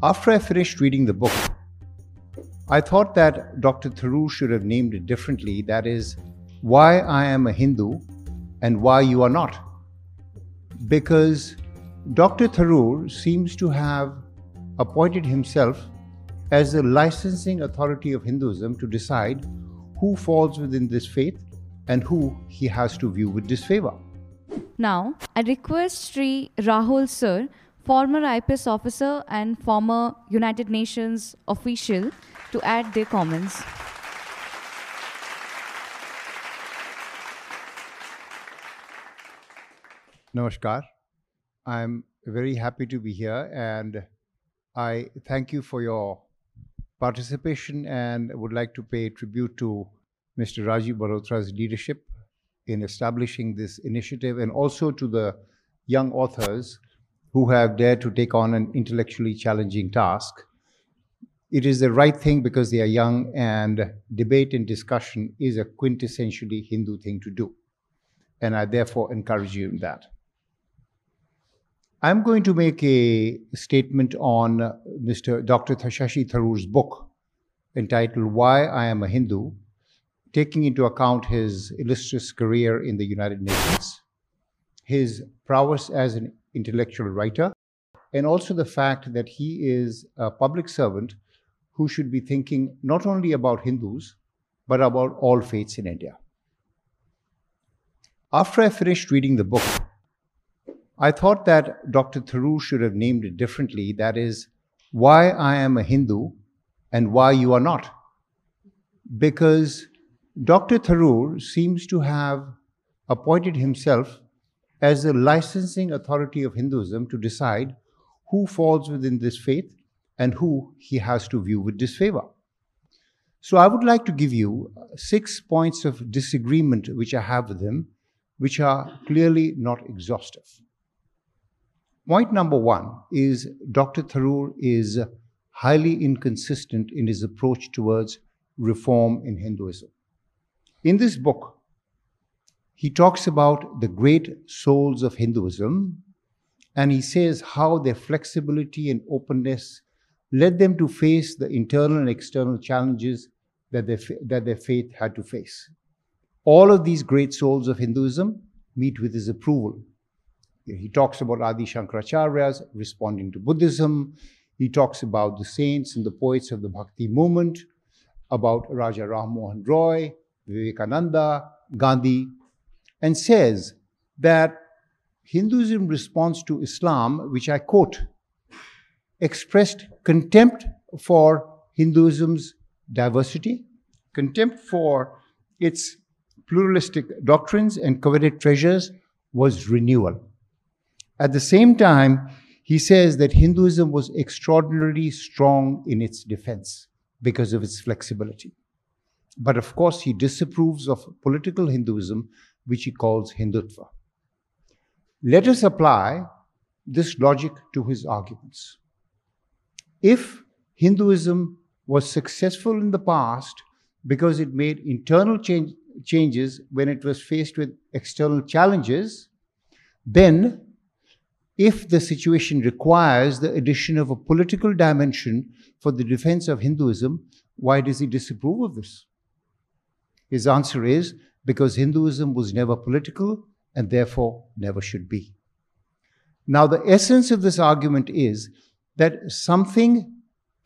After I finished reading the book, I thought that Dr. Tharoor should have named it differently. That is, Why I Am a Hindu and Why You Are Not. Because Dr. Tharoor seems to have appointed himself as the licensing authority of Hinduism to decide who falls within this faith and who he has to view with disfavor. Now, I request Sri Rahul Sur, former IPS officer and former United Nations official, to add their comments. Namaskar. I'm very happy to be here and I thank you for your participation and would like to pay tribute to Mr. Rajiv Malhotra's leadership in establishing this initiative and also to the young authors who have dared to take on an intellectually challenging task. It is the right thing because they are young and debate and discussion is a quintessentially Hindu thing to do. And I therefore encourage you in that. I'm going to make a statement on Mr. Dr. Shashi Tharoor's book entitled Why I Am a Hindu, taking into account his illustrious career in the United Nations, his prowess as an intellectual writer, and also the fact that he is a public servant who should be thinking not only about Hindus, but about all faiths in India. After I finished reading the book, I thought that Dr. Tharoor should have named it differently. That is, why I am a Hindu and why you are not. Because Dr. Tharoor seems to have appointed himself as the licensing authority of Hinduism to decide who falls within this faith and who he has to view with disfavor. So I would like to give you six points of disagreement which I have with him, which are clearly not exhaustive. Point number one is Dr. Tharoor is highly inconsistent in his approach towards reform in Hinduism. In this book, he talks about the great souls of Hinduism and he says how their flexibility and openness led them to face the internal and external challenges that their, that their faith had to face. All of these great souls of Hinduism meet with his approval he talks about Adi Shankaracharya's responding to Buddhism. He talks about the saints and the poets of the Bhakti movement, about Raja Ram Mohan Roy, Vivekananda, Gandhi, and says that Hinduism response to Islam, which I quote, expressed contempt for Hinduism's diversity, contempt for its pluralistic doctrines and coveted treasures was renewal. At the same time, he says that Hinduism was extraordinarily strong in its defense because of its flexibility. But of course, he disapproves of political Hinduism, which he calls Hindutva. Let us apply this logic to his arguments. If Hinduism was successful in the past because it made internal change, changes when it was faced with external challenges, then if the situation requires the addition of a political dimension for the defense of Hinduism, why does he disapprove of this? His answer is because Hinduism was never political and therefore never should be. Now, the essence of this argument is that something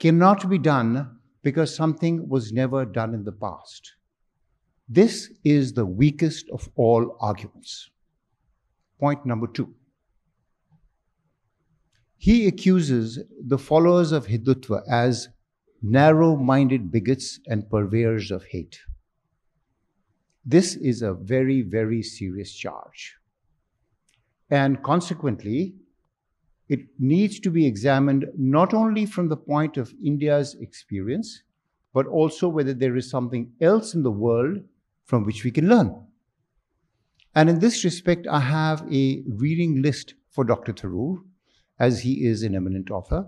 cannot be done because something was never done in the past. This is the weakest of all arguments. Point number two. He accuses the followers of Hindutva as narrow minded bigots and purveyors of hate. This is a very, very serious charge. And consequently, it needs to be examined not only from the point of India's experience, but also whether there is something else in the world from which we can learn. And in this respect, I have a reading list for Dr. Tharoor as he is an eminent author.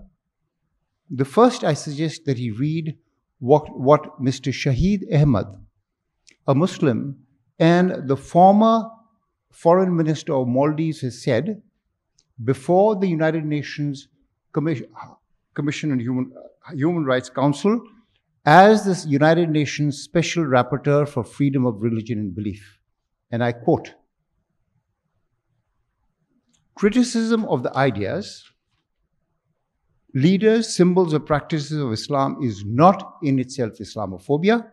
The first, I suggest that he read what, what Mr. Shahid Ahmad, a Muslim and the former foreign minister of Maldives, has said before the United Nations Commission, Commission on Human, Human Rights Council as the United Nations Special Rapporteur for Freedom of Religion and Belief. And I quote Criticism of the ideas, leaders, symbols, or practices of Islam is not in itself Islamophobia,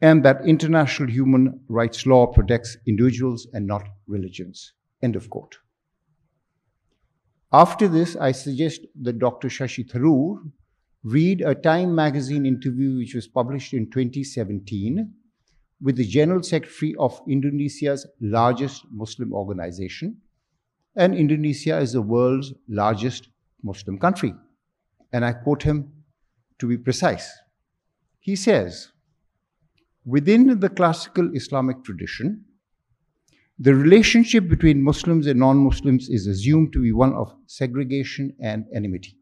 and that international human rights law protects individuals and not religions. End of quote. After this, I suggest that Dr. Shashi Tharoor read a Time magazine interview which was published in 2017 with the General Secretary of Indonesia's largest Muslim organization. And Indonesia is the world's largest Muslim country. And I quote him to be precise. He says, Within the classical Islamic tradition, the relationship between Muslims and non Muslims is assumed to be one of segregation and enmity.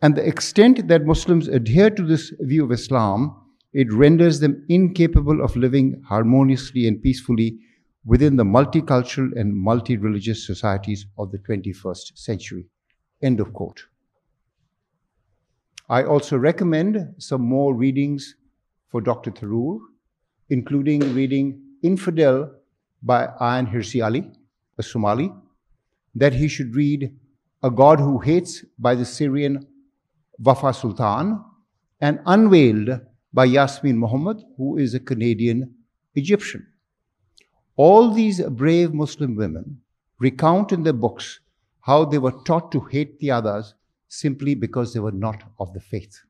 And the extent that Muslims adhere to this view of Islam, it renders them incapable of living harmoniously and peacefully within the multicultural and multi religious societies of the 21st century. End of quote. I also recommend some more readings for Dr. Tharoor, including reading Infidel by Ayaan Hirsi Ali, a Somali, that he should read A God Who Hates by the Syrian Wafa Sultan, and Unveiled by Yasmine Mohammed, who is a Canadian Egyptian. All these brave Muslim women recount in their books how they were taught to hate the others simply because they were not of the faith.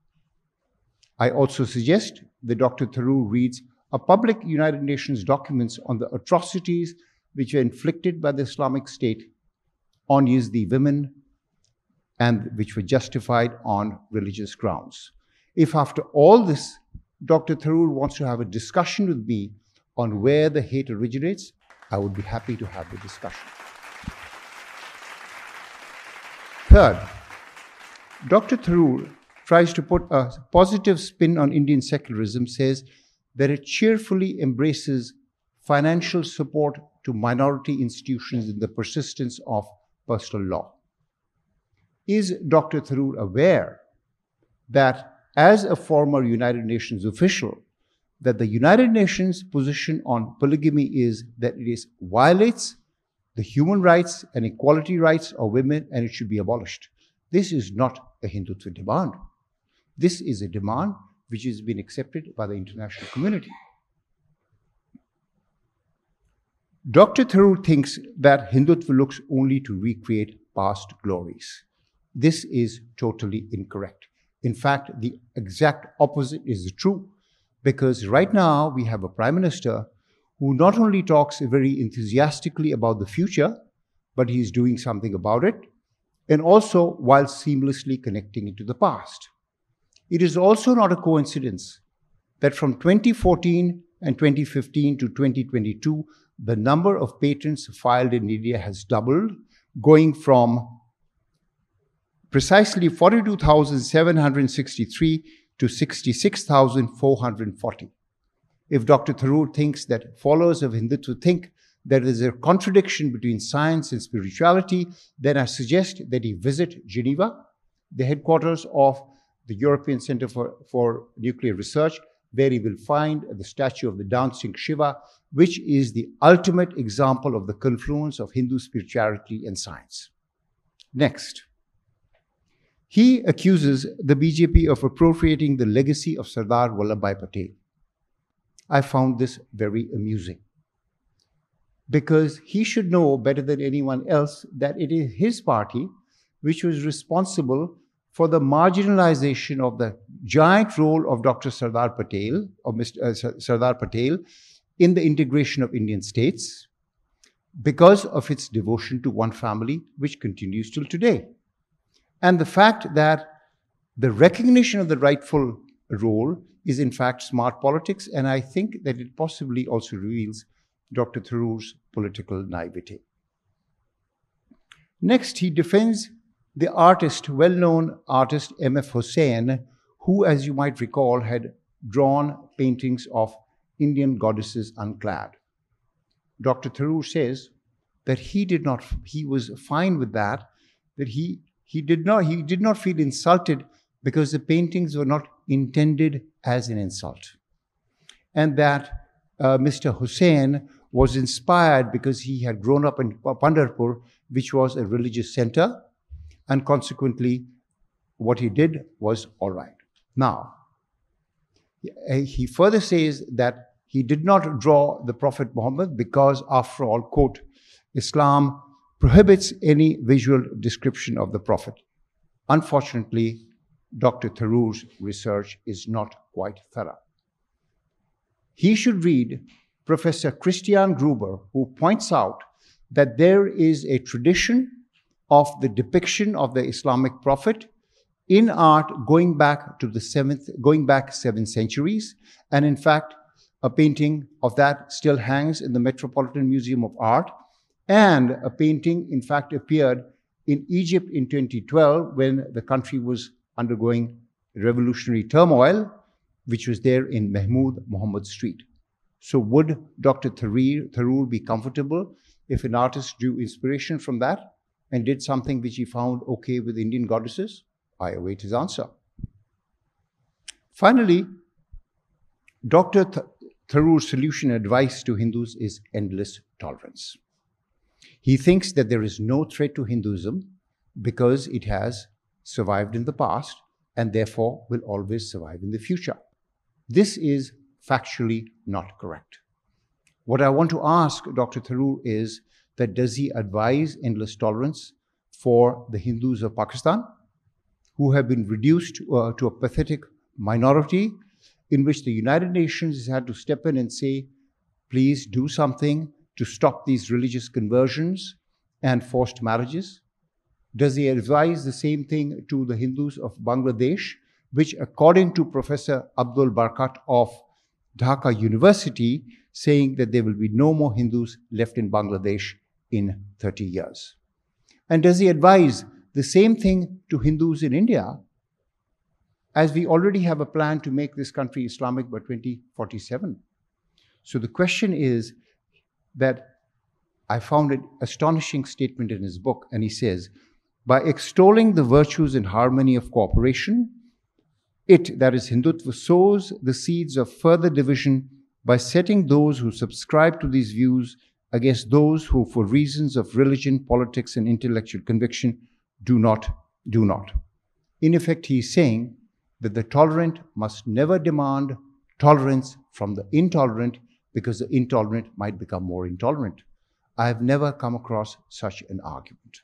I also suggest that Dr. Tharoor reads a public United Nations documents on the atrocities which were inflicted by the Islamic State on Yazidi women and which were justified on religious grounds. If after all this, Dr. Tharoor wants to have a discussion with me on where the hate originates, I would be happy to have the discussion. Third, Dr. Tharoor tries to put a positive spin on Indian secularism, says that it cheerfully embraces financial support to minority institutions in the persistence of personal law. Is Dr. Tharoor aware that as a former United Nations official, that the United Nations position on polygamy is that it is violates the human rights and equality rights of women and it should be abolished. This is not a Hindutva demand. This is a demand which has been accepted by the international community. Dr. Tharoor thinks that Hindutva looks only to recreate past glories. This is totally incorrect. In fact, the exact opposite is true because right now we have a prime minister who not only talks very enthusiastically about the future, but he's doing something about it, and also while seamlessly connecting it to the past. It is also not a coincidence that from 2014 and 2015 to 2022, the number of patents filed in India has doubled, going from precisely 42,763 to 66,440. If Dr. Tharoor thinks that followers of Hindutva think there is a contradiction between science and spirituality, then I suggest that he visit Geneva, the headquarters of the European Center for, for Nuclear Research, where he will find the statue of the dancing Shiva, which is the ultimate example of the confluence of Hindu spirituality and science. Next. He accuses the BJP of appropriating the legacy of Sardar Vallabhbhai Patel. I found this very amusing because he should know better than anyone else that it is his party which was responsible for the marginalization of the giant role of Dr. Sardar Patel, of Mr. Uh, Sardar Patel, in the integration of Indian states because of its devotion to one family, which continues till today. And the fact that the recognition of the rightful role is in fact smart politics, and I think that it possibly also reveals Dr. Tharoor's political naivety. Next, he defends the artist, well known artist M.F. Husain, who, as you might recall, had drawn paintings of Indian goddesses unclad. Dr. Tharoor says that he did not, he was fine with that, that he, he did not he did not feel insulted because the paintings were not intended as an insult and that uh, mr Husain was inspired because he had grown up in Pandharpur, which was a religious center, and consequently, what he did was all right. Now, he further says that he did not draw the Prophet Muhammad because, after all, quote, Islam prohibits any visual description of the Prophet. Unfortunately, Dr. Tharoor's research is not quite thorough. He should read Professor Christiane Gruber, who points out that there is a tradition of the depiction of the Islamic prophet in art going back to the seventh, going back seven centuries. And in fact, a painting of that still hangs in the Metropolitan Museum of Art. And a painting, in fact, appeared in Egypt in 2012 when the country was undergoing revolutionary turmoil, which was there in Mahmoud Muhammad Street. So would Dr. Tharoor be comfortable if an artist drew inspiration from that and did something which he found okay with Indian goddesses? I await his answer. Finally, Dr. Th- Tharoor's solution advice to Hindus is endless tolerance. He thinks that there is no threat to Hinduism because it has survived in the past and therefore will always survive in the future. This is factually not correct. What I want to ask Dr. Tharoor is that does he advise endless tolerance for the Hindus of Pakistan who have been reduced uh, to a pathetic minority in which the United Nations has had to step in and say, please do something to stop these religious conversions and forced marriages? Does he advise the same thing to the Hindus of Bangladesh, which, according to Professor Abdul Barkat of Dhaka University saying that there will be no more Hindus left in Bangladesh in 30 years. And does he advise the same thing to Hindus in India, as we already have a plan to make this country Islamic by 2047? So the question is that I found an astonishing statement in his book, and he says, by extolling the virtues and harmony of cooperation, it, that is Hindutva, sows the seeds of further division by setting those who subscribe to these views against those who, for reasons of religion, politics, and intellectual conviction, do not, do not. In effect, he is saying that the tolerant must never demand tolerance from the intolerant because the intolerant might become more intolerant. I have never come across such an argument.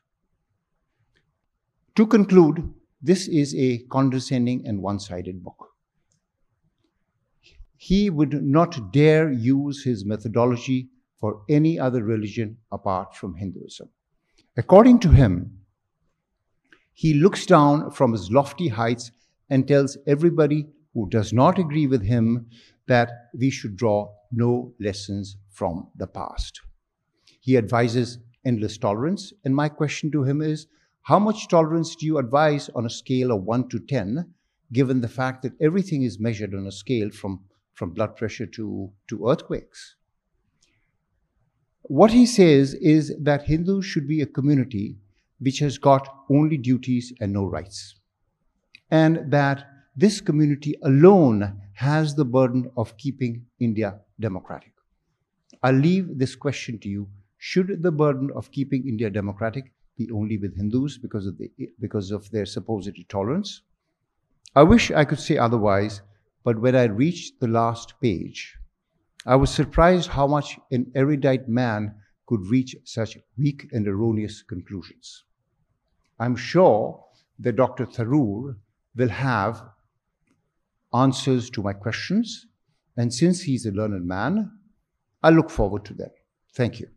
To conclude, this is a condescending and one sided book. He would not dare use his methodology for any other religion apart from Hinduism. According to him, he looks down from his lofty heights and tells everybody who does not agree with him that we should draw no lessons from the past. He advises endless tolerance, and my question to him is how much tolerance do you advise on a scale of 1 to 10, given the fact that everything is measured on a scale from, from blood pressure to, to earthquakes? What he says is that Hindus should be a community which has got only duties and no rights. And that this community alone has the burden of keeping India democratic. I'll leave this question to you. Should the burden of keeping India democratic be only with Hindus because of, the, because of their supposed tolerance. I wish I could say otherwise, but when I reached the last page, I was surprised how much an erudite man could reach such weak and erroneous conclusions. I'm sure that Dr. Tharoor will have answers to my questions, and since he's a learned man, I look forward to them. Thank you.